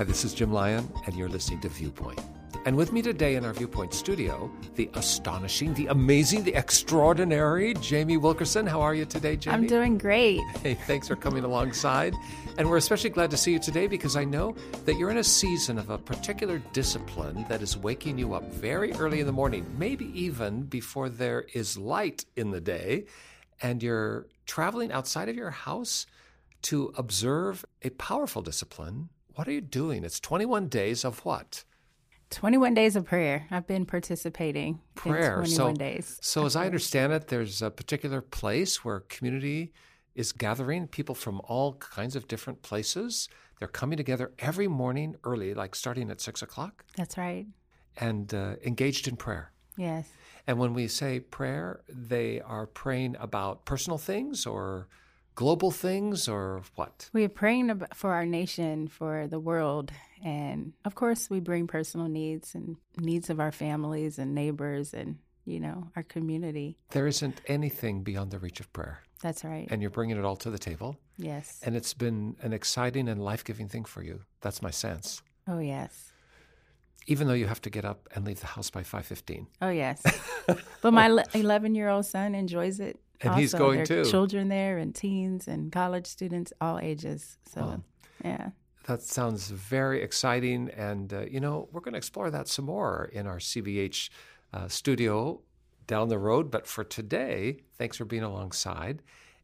Hi, this is Jim Lyon, and you're listening to Viewpoint. And with me today in our Viewpoint studio, the astonishing, the amazing, the extraordinary Jamie Wilkerson. How are you today, Jamie? I'm doing great. Hey, thanks for coming alongside. And we're especially glad to see you today because I know that you're in a season of a particular discipline that is waking you up very early in the morning, maybe even before there is light in the day, and you're traveling outside of your house to observe a powerful discipline. What are you doing? It's 21 days of what? 21 days of prayer. I've been participating prayer. in 21 so, days. So, as I understand it, there's a particular place where community is gathering people from all kinds of different places. They're coming together every morning early, like starting at six o'clock, That's right. and uh, engaged in prayer. Yes. And when we say prayer, they are praying about personal things or global things or what? We are praying for our nation, for the world. And of course, we bring personal needs and needs of our families and neighbors and, you know, our community. There isn't anything beyond the reach of prayer. That's right. And you're bringing it all to the table. yes. And it's been an exciting and life giving thing for you. That's my sense. oh, yes. Even though you have to get up and leave the house by 5.15. Oh, yes. but my 11 year old son enjoys it. And he's also. going There are too. Children there and teens and college students, all ages. So, Wow. yeah. That sounds very exciting. And, uh, you know, we're going to explore that some more in our CBH uh, studio down the road. But for today, thanks for being alongside.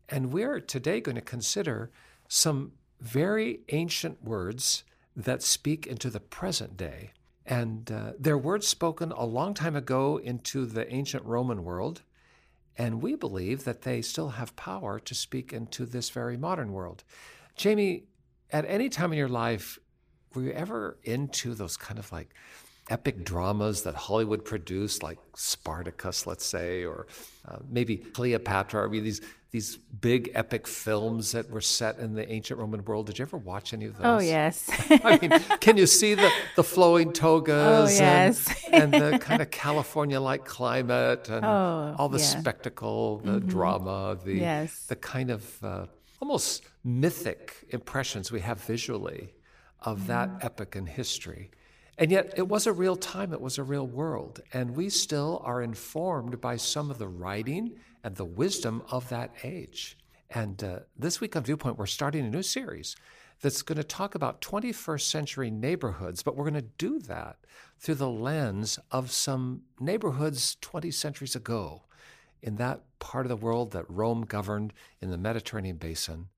And we're today going to consider some very ancient words that speak into the present day. And uh, they're words spoken a long time ago into the ancient Roman world. And we believe that they still have power to speak into this very modern world. Jamie, at any time in your life, were you ever into those kind of like epic dramas that Hollywood produced, like Spartacus, let's say, or uh, maybe Cleopatra? I mean, these these big epic films that were set in the ancient Roman world. Did you ever watch any of those? Oh, yes. I mean, can you see the, the flowing togas Oh, yes. and, and the kind of California like climate and Oh, all the yeah. Mm-hmm. spectacle, the drama, the, Yes. the kind of uh, almost mythic impressions we have visually of that Mm-hmm. epic in history? And yet, it was a real time, it was a real world. And we still are informed by some of the writing and the wisdom of that age. And uh, this week on Viewpoint, we're starting a new series that's going to talk about 21st century neighborhoods, but we're going to do that through the lens of some neighborhoods 20 centuries ago in that part of the world that Rome governed in the Mediterranean basin.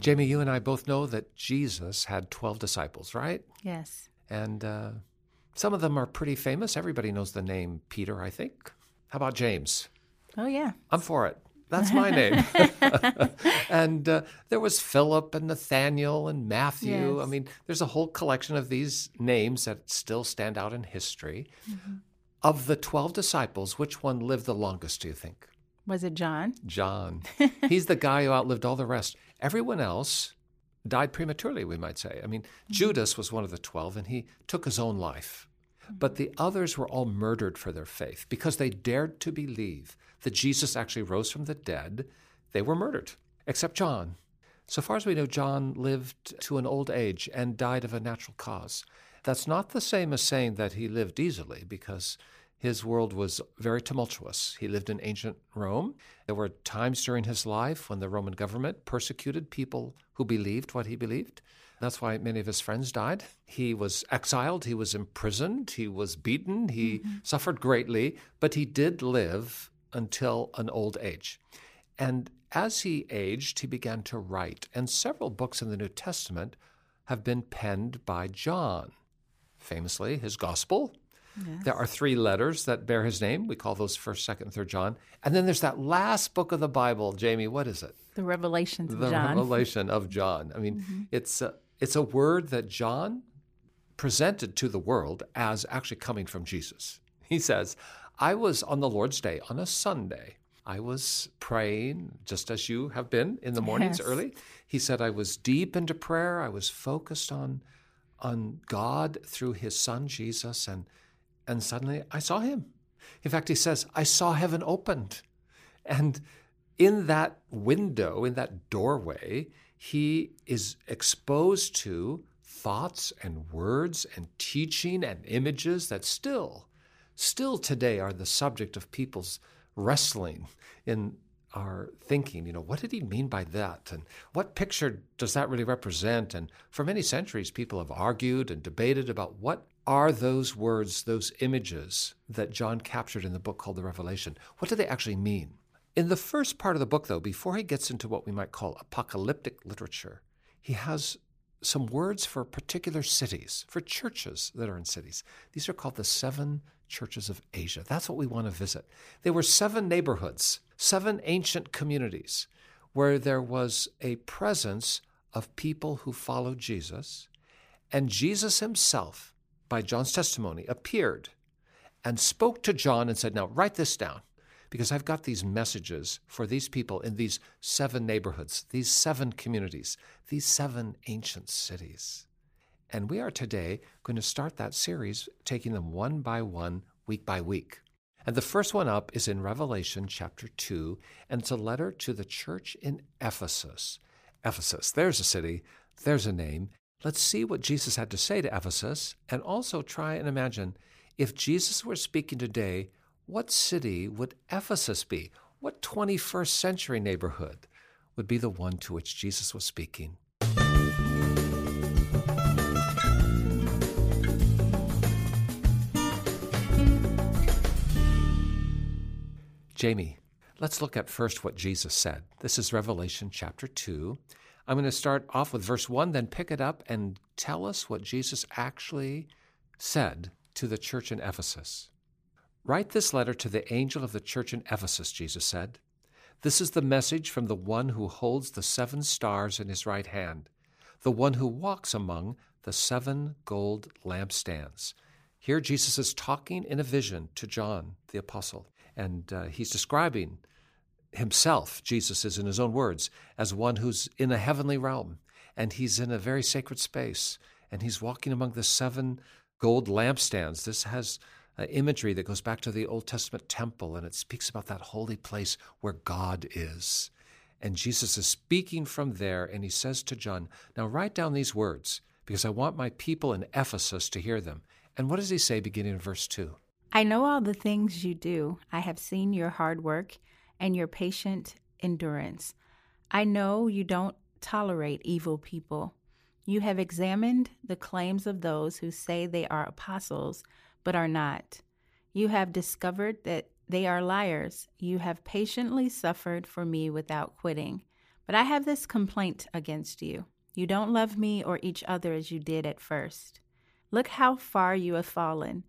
Jamie, you and I both know that Jesus had 12 disciples, right? yes. And uh, some of them are pretty famous. Everybody knows the name Peter, I think. How about James? Oh, yeah. I'm for it. That's my name. and uh, there was Philip and Nathaniel and Matthew. I mean, there's a whole collection of these names that still stand out in history. Of the 12 disciples, which one lived the longest, do you think? Was it John? John. He's the guy who outlived all the rest. Everyone else died prematurely, we might say. I mean, mm-hmm. Judas was one of the 12, and he took his own life. But the others were all murdered for their faith because they dared to believe that Jesus actually rose from the dead. They were murdered, except John. So far as we know, John lived to an old age and died of a natural cause. That's not the same as saying that he lived easily because his world was very tumultuous. He lived in ancient Rome. There were times during his life when the Roman government persecuted people who believed what he believed. That's why many of his friends died. He was exiled, he was imprisoned, he was beaten, he mm-hmm. suffered greatly, but he did live until an old age. And as he aged, he began to write, and several books in the New Testament have been penned by John. Famously, his Gospel. There are three letters that bear his name. We call those First, Second, Third John. And then there's that last book of the Bible, Jamie. What is it? The Revelations of the John. Mm-hmm. Revelation of John. I mean, it's a, it's a word that John presented to the world as actually coming from Jesus. He says, I was on the Lord's Day, on a Sunday. I was praying just as you have been in the mornings Yes. early. He said, I was deep into prayer. I was focused on, on God through his son, Jesus, and, and suddenly I saw him. In fact, he says, I saw heaven opened. And in that window, in that doorway, he is exposed to thoughts and words and teaching and images that still, still today are the subject of people's wrestling in our thinking. You know, what did he mean by that? And what picture does that really represent? And for many centuries, people have argued and debated about what are those words, those images that John captured in the book called the Revelation? What do they actually mean? In the first part of the book, though, before he gets into what we might call apocalyptic literature, he has some words for particular cities, for churches that are in cities. These are called the seven churches of Asia. That's what we want to visit. They were seven neighborhoods, seven ancient communities where there was a presence of people who followed Jesus, and Jesus himself, by John's testimony, appeared and spoke to John and said, Now write this down because I've got these messages for these people in these seven neighborhoods, these seven communities, these seven ancient cities. And we are today going to start that series, taking them one by one, week by week. And the first one up is in Revelation chapter 2, and it's a letter to the church in Ephesus. Ephesus, there's a city, there's a name. Let's see what Jesus had to say to Ephesus, and also try and imagine if Jesus were speaking today, what city would Ephesus be? What 21st century neighborhood would be the one to which Jesus was speaking? Jamie, let's look at first what Jesus said. This is Revelation chapter 2. I'm going to start off with verse 1, then pick it up and tell us what Jesus actually said to the church in Ephesus. Write this letter to the angel of the church in Ephesus, Jesus said. This is the message from the one who holds the seven stars in his right hand, the one who walks among the seven gold lampstands. Here, Jesus is talking in a vision to John the Apostle, and uh, he's describing himself, Jesus is in his own words, as one who's in a heavenly realm, and he's in a very sacred space, and he's walking among the seven gold lampstands. This has uh, imagery that goes back to the Old Testament temple, and it speaks about that holy place where God is. And Jesus is speaking from there, and he says to John, Now write down these words, because I want my people in Ephesus to hear them. And what does he say beginning in verse 2? I know all the things you do. I have seen your hard work and your patient endurance. I know you don't tolerate evil people. You have examined the claims of those who say they are apostles but are not. You have discovered that they are liars. You have patiently suffered for me without quitting. But I have this complaint against you. You don't love me or each other as you did at first. Look how far you have fallen.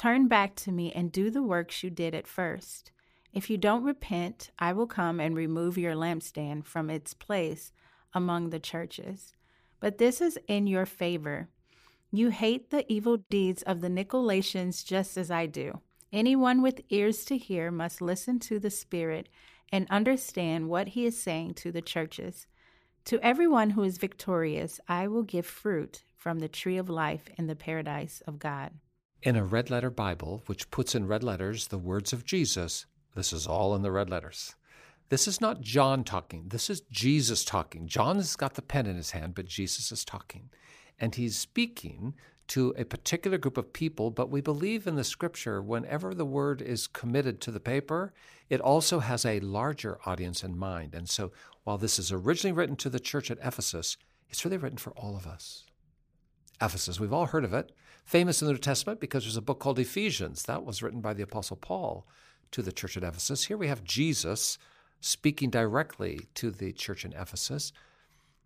Turn back to me and do the works you did at first. If you don't repent, I will come and remove your lampstand from its place among the churches. But this is in your favor you hate the evil deeds of the Nicolaitans just as I do. Anyone with ears to hear must listen to the Spirit and understand what he is saying to the churches. To everyone who is victorious, I will give fruit from the tree of life in the paradise of God. In a red letter Bible, which puts in red letters the words of Jesus, this is all in the red letters. This is not John talking. This is Jesus talking. John has got the pen in his hand, but Jesus is talking and he's speaking to a particular group of people, but we believe in the scripture, whenever the word is committed to the paper, it also has a larger audience in mind. And so while this is originally written to the church at Ephesus, it's really written for all of us. Ephesus, we've all heard of it, famous in the New Testament because there's a book called Ephesians. That was written by the Apostle Paul to the church at Ephesus. Here we have Jesus speaking directly to the church in Ephesus.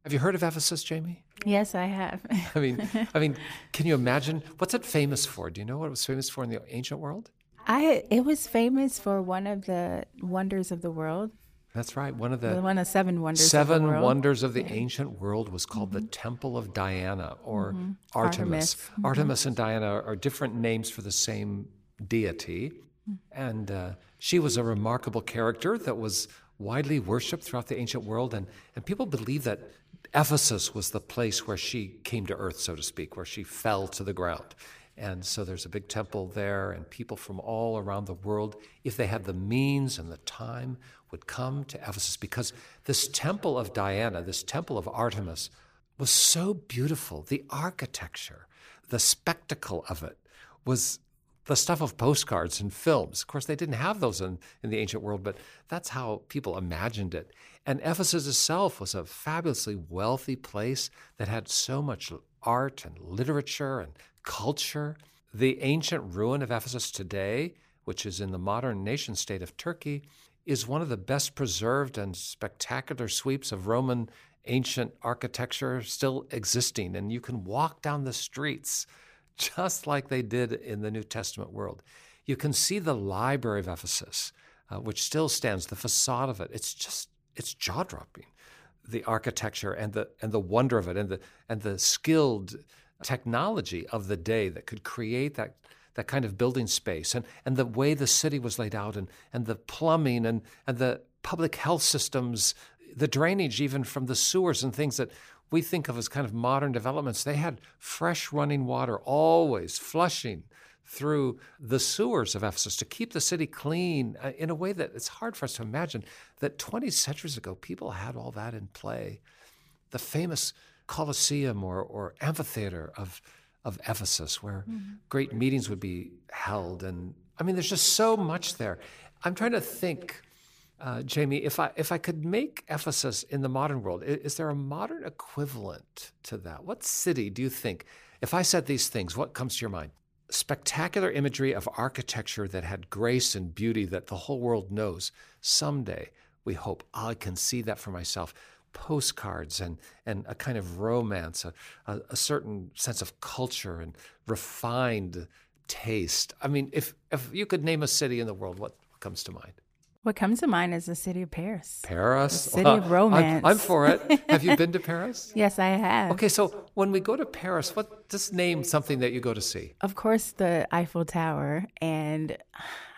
Have you heard of Ephesus, Jamie? Yes, I have. I mean, I mean, can you imagine what's it famous for? Do you know what it was famous for in the ancient world? I it was famous for one of the wonders of the world. That's right. One of the one of seven wonders. Seven of wonders of the yeah. ancient world was called mm-hmm. the Temple of Diana or mm-hmm. Artemis. Artemis, mm-hmm. Artemis and Diana are different names for the same deity, mm. and uh, she was a remarkable character that was widely worshipped throughout the ancient world, and and people believe that Ephesus was the place where she came to earth, so to speak, where she fell to the ground. And so there's a big temple there, and people from all around the world, if they had the means and the time, would come to Ephesus because this temple of Diana, this temple of Artemis, was so beautiful. The architecture, the spectacle of it was the stuff of postcards and films. Of course, they didn't have those in, in the ancient world, but that's how people imagined it. And Ephesus itself was a fabulously wealthy place that had so much art and literature and culture. The ancient ruin of Ephesus today, which is in the modern nation state of Turkey, is one of the best preserved and spectacular sweeps of Roman ancient architecture still existing. And you can walk down the streets just like they did in the New Testament world. You can see the library of Ephesus, uh, which still stands, the facade of it. It's just, it's jaw dropping. The architecture and the, and the wonder of it and the, and the skilled technology of the day that could create that that kind of building space and, and the way the city was laid out and, and the plumbing and, and the public health systems, the drainage even from the sewers and things that we think of as kind of modern developments. They had fresh running water always flushing through the sewers of Ephesus to keep the city clean uh, in a way that it's hard for us to imagine that 20 centuries ago people had all that in play. The famous Colosseum or, or amphitheater of, of Ephesus, where mm-hmm. great meetings would be held. And I mean, there's just so much there. I'm trying to think, uh, Jamie, if I, if I could make Ephesus in the modern world, is, is there a modern equivalent to that? What city do you think? If I said these things, what comes to your mind? Spectacular imagery of architecture that had grace and beauty that the whole world knows. Someday, we hope I can see that for myself postcards and, and a kind of romance, a, a, a, certain sense of culture and refined taste. I mean, if, if you could name a city in the world, what comes to mind? What comes to mind is the city of Paris. Paris? The city of romance. I'm, I'm, for it. have you been to Paris? yes, I have. Okay, so when we go to Paris, what just name something that you go to see? Of course, the Eiffel Tower. And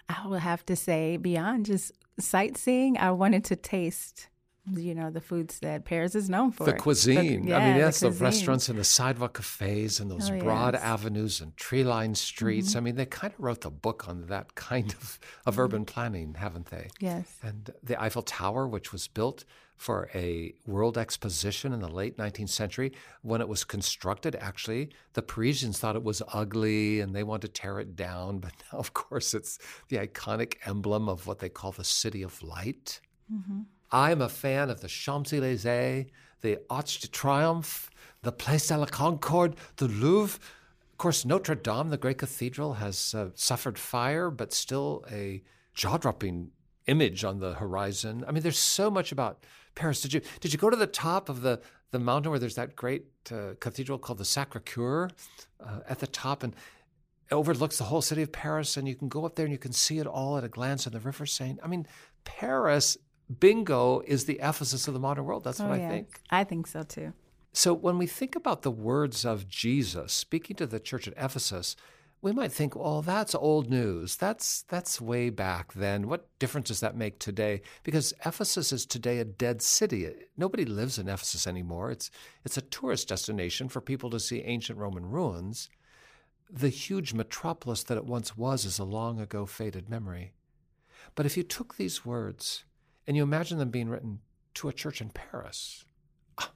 I will have to say, beyond just sightseeing, I wanted to taste you know the foods that Paris is known for. The cuisine. The, yeah, I mean, yes, the, the, restaurants and the sidewalk cafes and those oh, broad yes. avenues and tree-lined streets. Mm-hmm. I mean, they kind of wrote the book on that kind of, of mm-hmm. urban planning, haven't they? Yes. And the Eiffel Tower, which was built for a world exposition in the late 19th century, when it was constructed, actually, the Parisians thought it was ugly and they wanted to tear it down. But now, of course, it's the iconic emblem of what they call the City of Light. Mm-hmm. I'm a fan of the Champs Elysees, the Arch de Triomphe, the Place de la Concorde, the Louvre. Of course, Notre Dame, the great cathedral, has uh, suffered fire, but still a jaw dropping image on the horizon. I mean, there's so much about Paris. Did you did you go to the top of the the mountain where there's that great uh, cathedral called the Sacre Coeur uh, at the top and it overlooks the whole city of Paris and you can go up there and you can see it all at a glance in the River Seine. I mean, Paris bingo is the Ephesus of the modern world. That's oh, what yeah. I think. I think so too. So when we think about the words of Jesus speaking to the church at Ephesus, we might think, "Oh, that's old news. That's that's way back then. What difference does that make today?" Because Ephesus is today a dead city. Nobody lives in Ephesus anymore. It's it's a tourist destination for people to see ancient Roman ruins. The huge metropolis that it once was is a long ago faded memory. But if you took these words and you imagine them being written to a church in Paris, ah,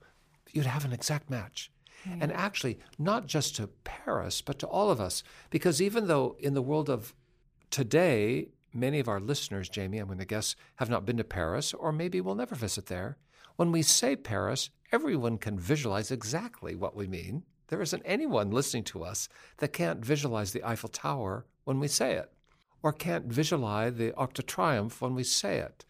you'd have an exact match. Yeah. And actually, not just to Paris, but to all of us. Because even though in the world of today, many of our listeners, Jamie, I'm going to guess, have not been to Paris or maybe will never visit there, when we say Paris, everyone can visualize exactly what we mean. There isn't anyone listening to us that can't visualize the Eiffel Tower when we say it, or can't visualize the Arc de Triomphe when we say it,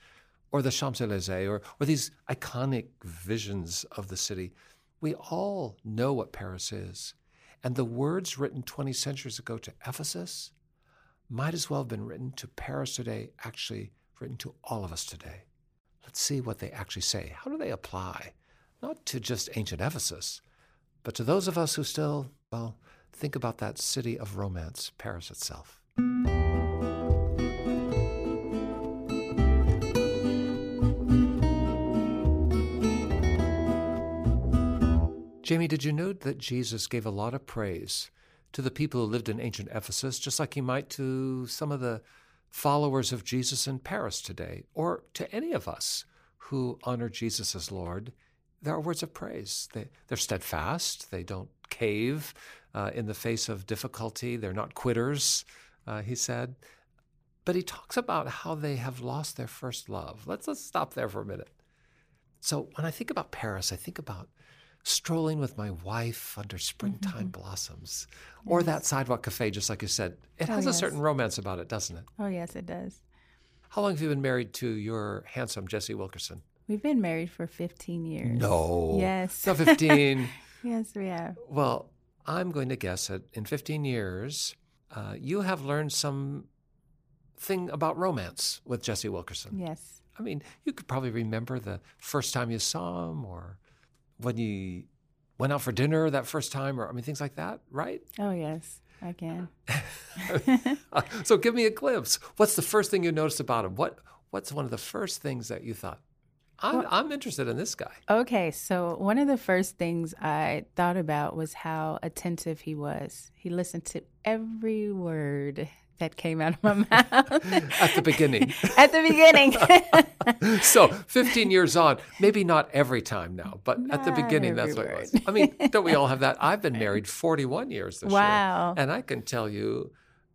or the Champs Elysees, or, or these iconic visions of the city. We all know what Paris is. And the words written 20 centuries ago to Ephesus might as well have been written to Paris today, actually written to all of us today. Let's see what they actually say. How do they apply? Not to just ancient Ephesus, but to those of us who still, well, think about that city of romance, Paris itself. Jamie, did you note that Jesus gave a lot of praise to the people who lived in ancient Ephesus, just like he might to some of the followers of Jesus in Paris today, or to any of us who honor Jesus as Lord. There are words of praise. They, they're steadfast, they don't cave uh, in the face of difficulty, they're not quitters, uh, he said. But he talks about how they have lost their first love. Let's, let's stop there for a minute. So when I think about Paris, I think about strolling with my wife under springtime mm-hmm. blossoms or that sidewalk cafe, just like you said. It oh, has yes. a certain romance about it, doesn't it? Oh, yes, it does. How long have you been married to your handsome Jesse Wilkerson? We've been married for 15 years. No. Yes. No, 15. yes, we have. Well, I'm going to guess that in 15 years, uh, you have learned some thing about romance with Jesse Wilkerson. Yes. I mean, you could probably remember the first time you saw him or when you went out for dinner that first time, or I mean, things like that, right? Oh, yes, I can. so give me a glimpse. What's the first thing you noticed about him? What What's one of the first things that you thought? I'm, well, I'm interested in this guy. Okay, so one of the first things I thought about was how attentive he was. He listened to every word that came out of my mouth. At the beginning. At the beginning. so 15 years on, maybe not every time now, but not at the beginning, that's what it was. I mean, don't we all have that? I've been married 41 years this wow. year. And I can tell you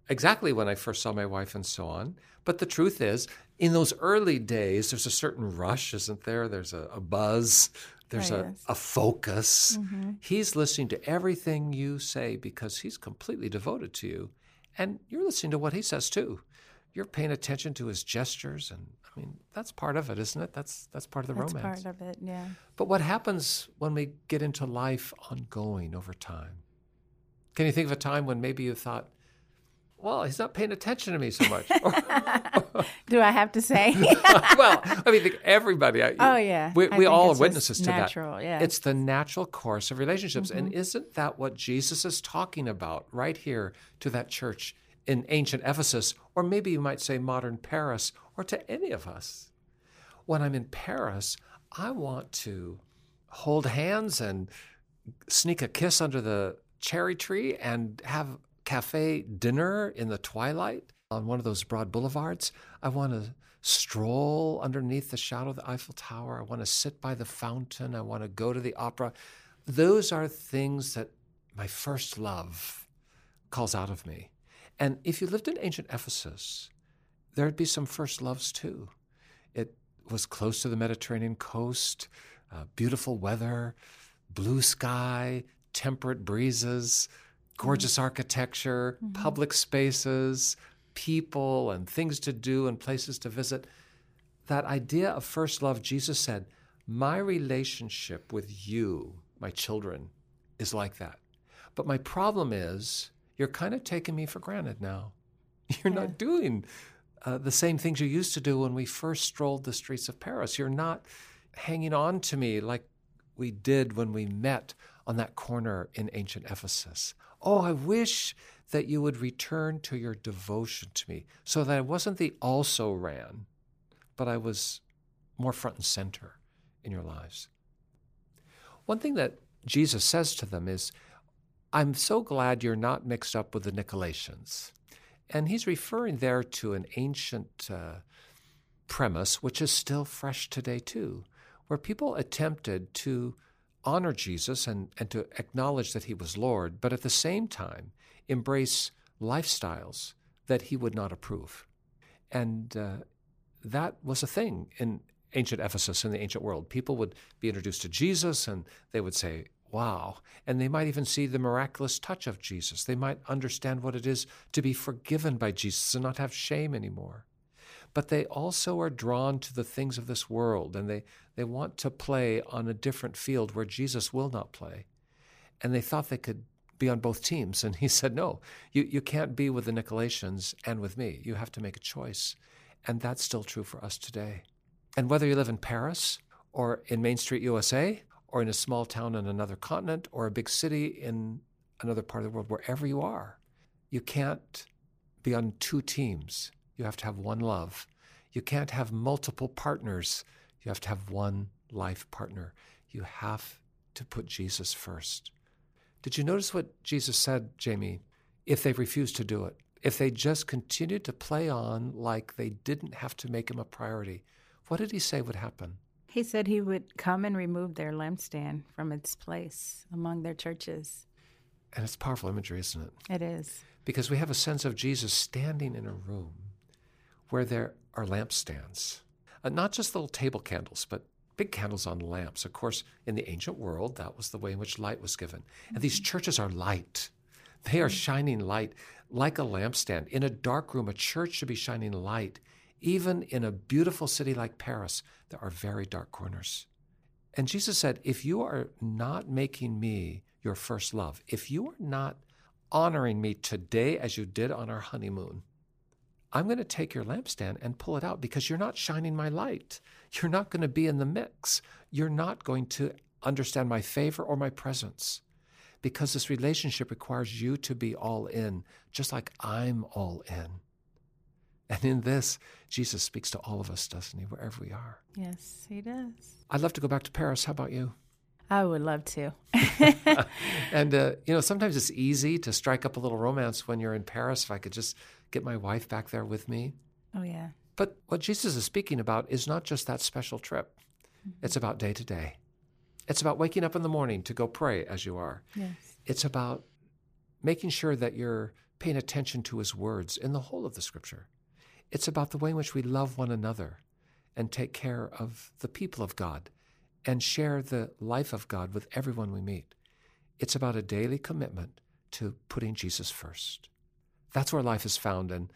exactly when I first saw my wife and so on. But the truth is, in those early days, there's a certain rush, isn't there? There's a, a buzz. There's oh, a, a focus. Mm-hmm. He's listening to everything you say because he's completely devoted to you. And you're listening to what he says too. You're paying attention to his gestures, and I mean that's part of it, isn't it? That's that's part of the romance. that's romance. Part of it, yeah. But what happens when we get into life ongoing over time? Can you think of a time when maybe you thought, well, he's not paying attention to me so much. Do I have to say? well, I mean, everybody. Oh yeah, we, we all are witnesses to natural, that. Yeah, it's the natural course of relationships, mm-hmm. and isn't that what Jesus is talking about right here to that church in ancient Ephesus, or maybe you might say modern Paris, or to any of us? When I'm in Paris, I want to hold hands and sneak a kiss under the cherry tree and have cafe dinner in the twilight on one of those broad boulevards. I want to stroll underneath the shadow of the Eiffel Tower. I want to sit by the fountain. I want to go to the opera. Those are things that my first love calls out of me. And if you lived in ancient Ephesus, there'd be some first loves too. It was close to the Mediterranean coast, uh, beautiful weather, blue sky, temperate breezes, gorgeous mm-hmm. architecture, mm-hmm. public spaces, people, and things to do and places to visit. That idea of first love, Jesus said, My relationship with you, my children, is like that. But my problem is, you're kind of taking me for granted now. You're yeah. not doing uh, the same things you used to do when we first strolled the streets of Paris. You're not hanging on to me like we did when we met on that corner in ancient Ephesus. Oh, I wish that you would return to your devotion to me so that I wasn't the also ran, but I was more front and center in your lives. One thing that Jesus says to them is, I'm so glad you're not mixed up with the Nicolaitans. And he's referring there to an ancient uh, premise, which is still fresh today, too, where people attempted to honor Jesus and, and to acknowledge that he was Lord, but at the same time embrace lifestyles that he would not approve. And uh, that was a thing in ancient Ephesus, in the ancient world. People would be introduced to Jesus and they would say, Wow. And they might even see the miraculous touch of Jesus. They might understand what it is to be forgiven by Jesus and not have shame anymore but they also are drawn to the things of this world and they, they want to play on a different field where Jesus will not play. And they thought they could be on both teams. And he said, No, you, you can't be with the Nicolaitans and with me. You have to make a choice. And that's still true for us today. And whether you live in Paris or in Main Street, USA, or in a small town on another continent or a big city in another part of the world, wherever you are, you can't be on two teams. You have to have one love. You can't have multiple partners. You have to have one life partner. You have to put Jesus first. Did you notice what Jesus said, Jamie? if they refused to do it, if they just continued to play on like they didn't have to make him a priority, what did he say would happen? He said he would come and remove their lampstand from its place among their churches. And it's powerful imagery, isn't it? It is. Because we have a sense of Jesus standing in a room where there are lampstands, uh, not just little table candles, but big candles on lamps. Of course, in the ancient world, that was the way in which light was given. And these churches are light. They are shining light like a lampstand. In a dark room, a church should be shining light. Even in a beautiful city like Paris, there are very dark corners. And Jesus said, If you are not making me your first love, if you are not honoring me today as you did on our honeymoon, I'm going to take your lampstand and pull it out because you're not shining my light. You're not going to be in the mix. You're not going to understand my favor or my presence because this relationship requires you to be all in, just like I'm all in. And in this, Jesus speaks to all of us, doesn't he, wherever we are? Yes, he does. I'd love to go back to Paris. How about you? I would love to. and, uh, you know, sometimes it's easy to strike up a little romance when you're in Paris. If I could just get my wife back there with me. Oh, yeah. But what Jesus is speaking about is not just that special trip, mm-hmm. it's about day to day. It's about waking up in the morning to go pray as you are. Yes. It's about making sure that you're paying attention to his words in the whole of the scripture. It's about the way in which we love one another and take care of the people of God and share the life of God with everyone we meet. It's about a daily commitment to putting Jesus first. That's where life is found. And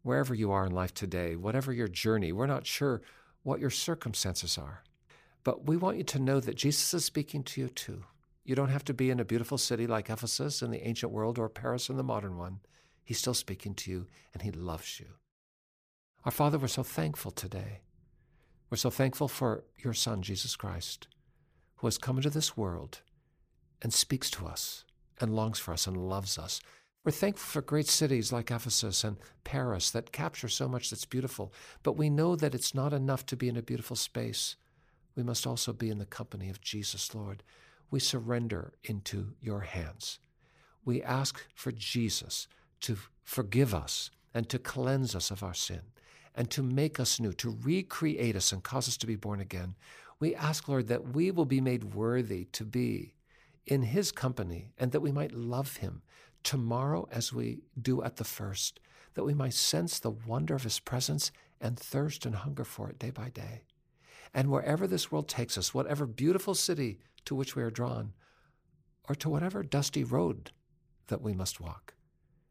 wherever you are in life today, whatever your journey, we're not sure what your circumstances are. But we want you to know that Jesus is speaking to you too. You don't have to be in a beautiful city like Ephesus in the ancient world or Paris in the modern one. He's still speaking to you and he loves you. Our Father, we're so thankful today. We're so thankful for your Son, Jesus Christ, who has come into this world and speaks to us and longs for us and loves us. We're thankful for great cities like Ephesus and Paris that capture so much that's beautiful, but we know that it's not enough to be in a beautiful space. We must also be in the company of Jesus, Lord. We surrender into your hands. We ask for Jesus to forgive us and to cleanse us of our sin and to make us new, to recreate us and cause us to be born again. We ask, Lord, that we will be made worthy to be in his company and that we might love him tomorrow as we do at the first, that we might sense the wonder of his presence and thirst and hunger for it day by day. And wherever this world takes us, whatever beautiful city to which we are drawn, or to whatever dusty road that we must walk,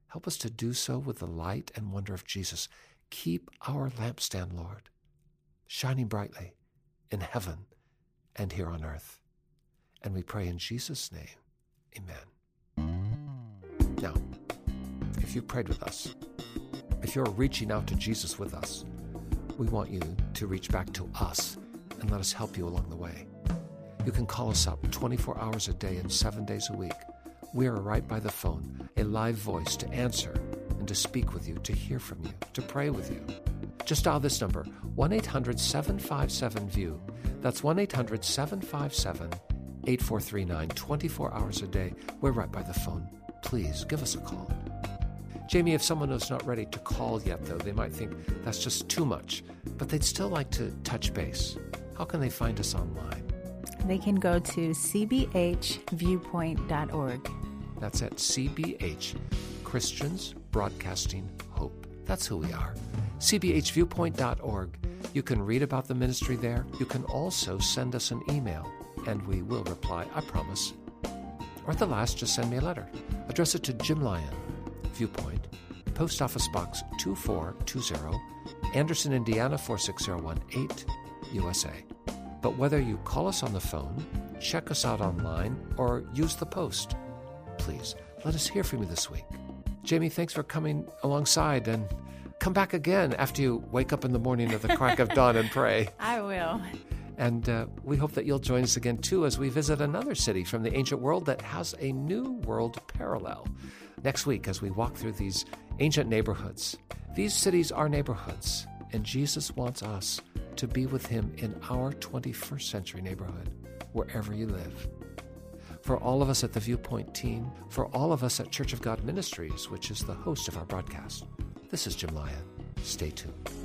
help us to do so with the light and wonder of Jesus Keep our lampstand, Lord, shining brightly in heaven and here on earth. And we pray in Jesus' name, amen. Now, if you prayed with us, if you're reaching out to Jesus with us, we want you to reach back to us and let us help you along the way. You can call us up 24 hours a day and seven days a week. We are right by the phone, a live voice to answer and to speak with you, to hear from you, to pray with you. Just dial this number 1 800 757 VIEW. That's 1 800 757 8439, 24 hours a day. We're right by the phone. Please give us a call. Jamie, if someone is not ready to call yet, though, they might think that's just too much, but they'd still like to touch base. How can they find us online? They can go to cbhviewpoint.org. That's at CBH, Christians Broadcasting Hope. That's who we are. CBHviewpoint.org. You can read about the ministry there. You can also send us an email, and we will reply, I promise. Or at the last, just send me a letter. Address it to Jim Lyon, Viewpoint, Post Office Box 2420, Anderson, Indiana 46018, USA. But whether you call us on the phone, check us out online, or use the post, please let us hear from you this week. Jamie, thanks for coming alongside and come back again after you wake up in the morning at the crack of dawn and pray. I will. And uh, we hope that you'll join us again too as we visit another city from the ancient world that has a new world parallel. Next week, as we walk through these ancient neighborhoods, these cities are neighborhoods, and Jesus wants us to be with him in our 21st century neighborhood, wherever you live. For all of us at the Viewpoint team, for all of us at Church of God Ministries, which is the host of our broadcast, this is Jim Lyon. Stay tuned.